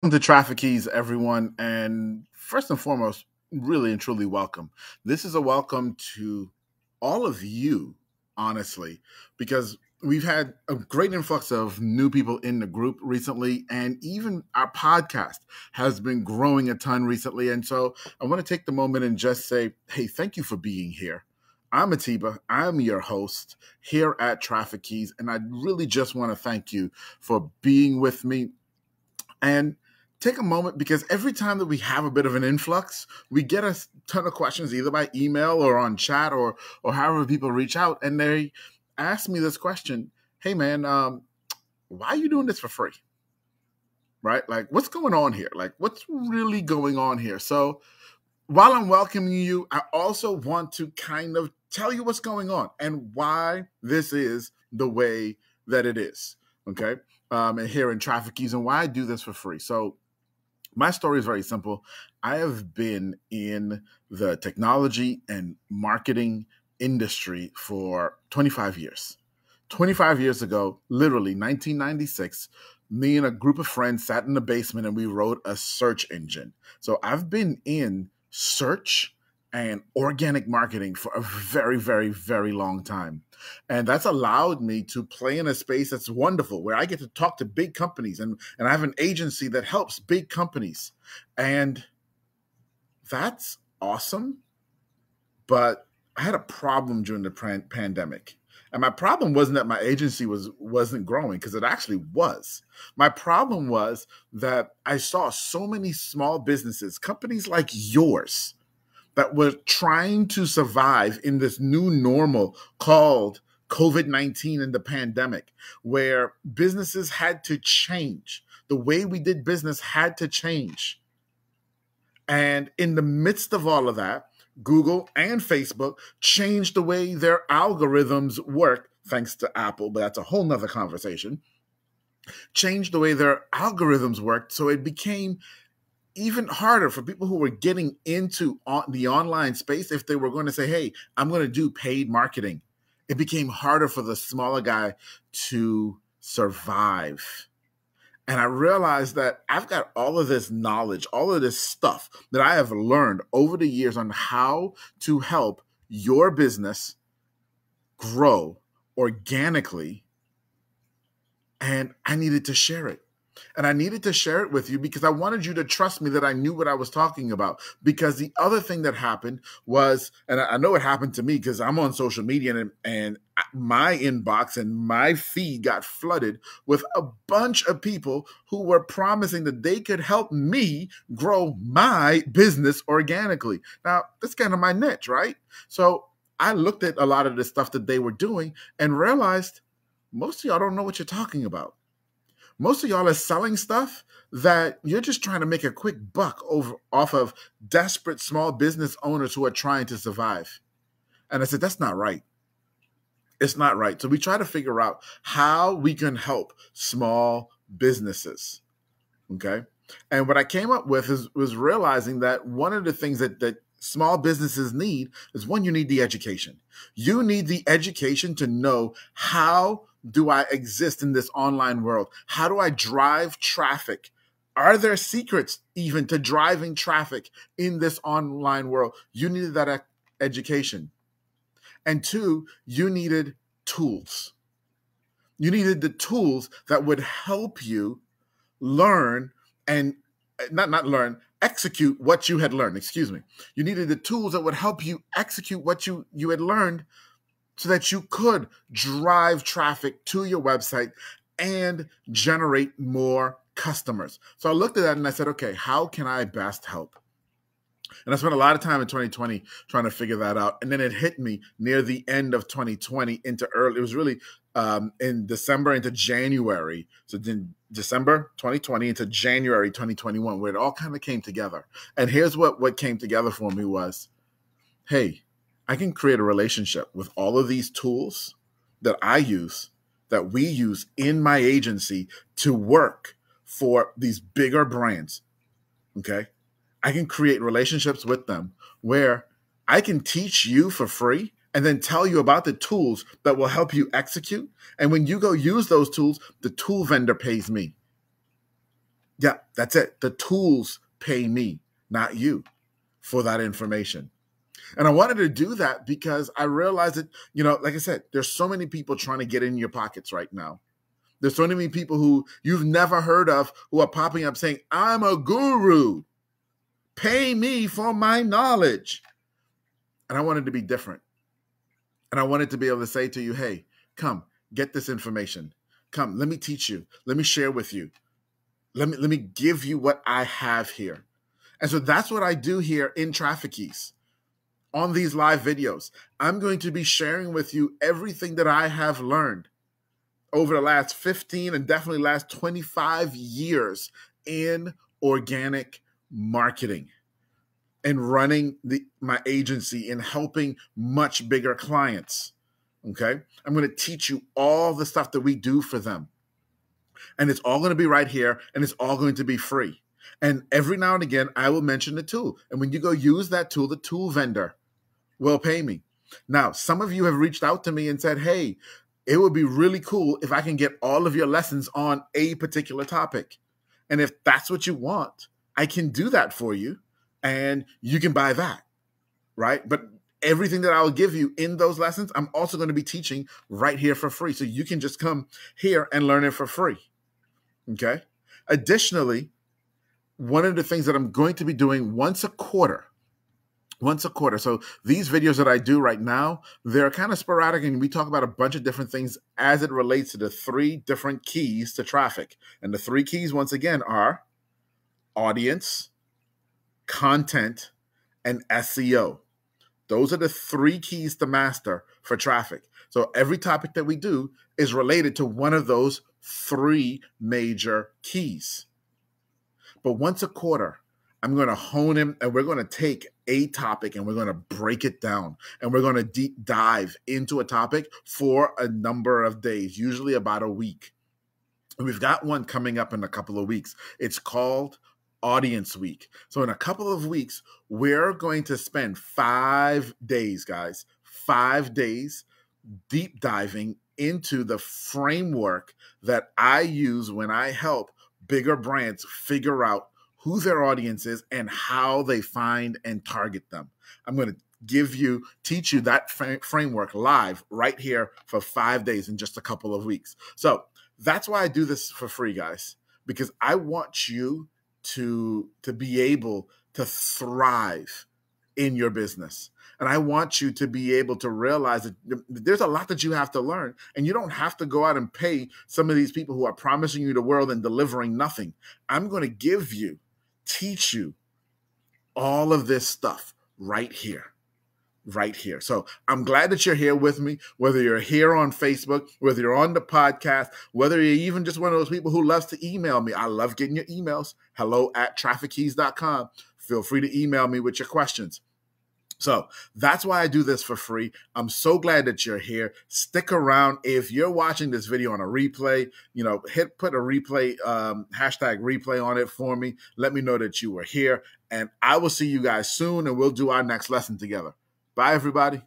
Welcome to Traffic Keys, everyone. And first and foremost, really and truly welcome. This is a welcome to all of you, honestly, because we've had a great influx of new people in the group recently, and even our podcast has been growing a ton recently. And so I want to take the moment and just say, hey, thank you for being here. I'm Atiba. I'm your host here at Traffic Keys, and I really just want to thank you for being with me. And take a moment because every time that we have a bit of an influx, we get a ton of questions either by email or on chat or or however people reach out, and they ask me this question: "Hey, man, um, why are you doing this for free? Right? Like, what's going on here? Like, what's really going on here?" So, while I'm welcoming you, I also want to kind of tell you what's going on and why this is the way that it is. Okay. Um, and here in Traffic Keys and why I do this for free. So, my story is very simple. I have been in the technology and marketing industry for 25 years. 25 years ago, literally 1996, me and a group of friends sat in the basement and we wrote a search engine. So I've been in search and organic marketing for a very, very, very long time. And that's allowed me to play in a space that's wonderful where I get to talk to big companies and, and I have an agency that helps big companies. And that's awesome. But I had a problem during the pandemic. And my problem wasn't that my agency was wasn't growing because it actually was. My problem was that I saw so many small businesses, companies like yours, that were trying to survive in this new normal called COVID 19 and the pandemic, where businesses had to change. The way we did business had to change. And in the midst of all of that, Google and Facebook changed the way their algorithms work, thanks to Apple, but that's a whole nother conversation. Changed the way their algorithms worked. So it became even harder for people who were getting into on the online space if they were going to say, "Hey, I'm going to do paid marketing." It became harder for the smaller guy to survive. And I realized that I've got all of this knowledge, all of this stuff that I have learned over the years on how to help your business grow organically. And I needed to share it. And I needed to share it with you because I wanted you to trust me that I knew what I was talking about. Because the other thing that happened was, and I know it happened to me because I'm on social media and, and my inbox and my feed got flooded with a bunch of people who were promising that they could help me grow my business organically. Now, that's kind of my niche, right? So I looked at a lot of the stuff that they were doing and realized most of y'all don't know what you're talking about most of y'all are selling stuff that you're just trying to make a quick buck over off of desperate small business owners who are trying to survive. And I said, that's not right. It's not right. So we try to figure out how we can help small businesses. Okay. And what I came up with is was realizing that one of the things that that small businesses need is one, you need the education. You need the education to know how do I exist in this online world? How do I drive traffic? Are there secrets even to driving traffic in this online world? You needed that education. And two, you needed tools. You needed the tools that would help you learn and not not learn, execute what you had learned. Excuse me. You needed the tools that would help you execute what you you had learned so that you could drive traffic to your website and generate more customers. So I looked at that and I said, okay, how can I best help? And I spent a lot of time in 2020 trying to figure that out. And then it hit me near the end of 2020 into early, it was really um, in December into January. So then December 2020 into January 2021, where it all kind of came together. And here's what what came together for me was, hey, I can create a relationship with all of these tools that I use, that we use in my agency to work for these bigger brands. Okay. I can create relationships with them where I can teach you for free and then tell you about the tools that will help you execute. And when you go use those tools, the tool vendor pays me. Yeah, that's it. The tools pay me, not you, for that information. And I wanted to do that because I realized that, you know, like I said, there's so many people trying to get in your pockets right now. There's so many people who you've never heard of who are popping up saying, I'm a guru. Pay me for my knowledge. And I wanted to be different. And I wanted to be able to say to you, hey, come, get this information. Come, let me teach you. Let me share with you. Let me let me give you what I have here. And so that's what I do here in Traffic Keys on these live videos. I'm going to be sharing with you everything that I have learned over the last 15 and definitely last 25 years in organic marketing and running the my agency and helping much bigger clients. Okay? I'm going to teach you all the stuff that we do for them. And it's all going to be right here and it's all going to be free. And every now and again, I will mention the tool. And when you go use that tool, the tool vendor will pay me. Now, some of you have reached out to me and said, hey, it would be really cool if I can get all of your lessons on a particular topic. And if that's what you want, I can do that for you and you can buy that. Right. But everything that I'll give you in those lessons, I'm also going to be teaching right here for free. So you can just come here and learn it for free. Okay. Additionally, one of the things that I'm going to be doing once a quarter, once a quarter. So these videos that I do right now, they're kind of sporadic and we talk about a bunch of different things as it relates to the three different keys to traffic. And the three keys, once again, are audience, content, and SEO. Those are the three keys to master for traffic. So every topic that we do is related to one of those three major keys. But once a quarter, I'm going to hone him and we're going to take a topic and we're going to break it down and we're going to deep dive into a topic for a number of days, usually about a week. And we've got one coming up in a couple of weeks. It's called Audience Week. So, in a couple of weeks, we're going to spend five days, guys, five days deep diving into the framework that I use when I help bigger brands figure out who their audience is and how they find and target them. I'm going to give you, teach you that framework live right here for five days in just a couple of weeks. So that's why I do this for free, guys, because I want you to to be able to thrive in your business. And I want you to be able to realize that there's a lot that you have to learn. And you don't have to go out and pay some of these people who are promising you the world and delivering nothing. I'm going to give you, teach you all of this stuff right here right here. So I'm glad that you're here with me, whether you're here on Facebook, whether you're on the podcast, whether you're even just one of those people who loves to email me. I love getting your emails. Hello at traffickeys.com. Feel free to email me with your questions. So that's why I do this for free. I'm so glad that you're here. Stick around. If you're watching this video on a replay, you know, hit put a replay um, hashtag replay on it for me. Let me know that you were here, and I will see you guys soon, and we'll do our next lesson together. Bye, everybody.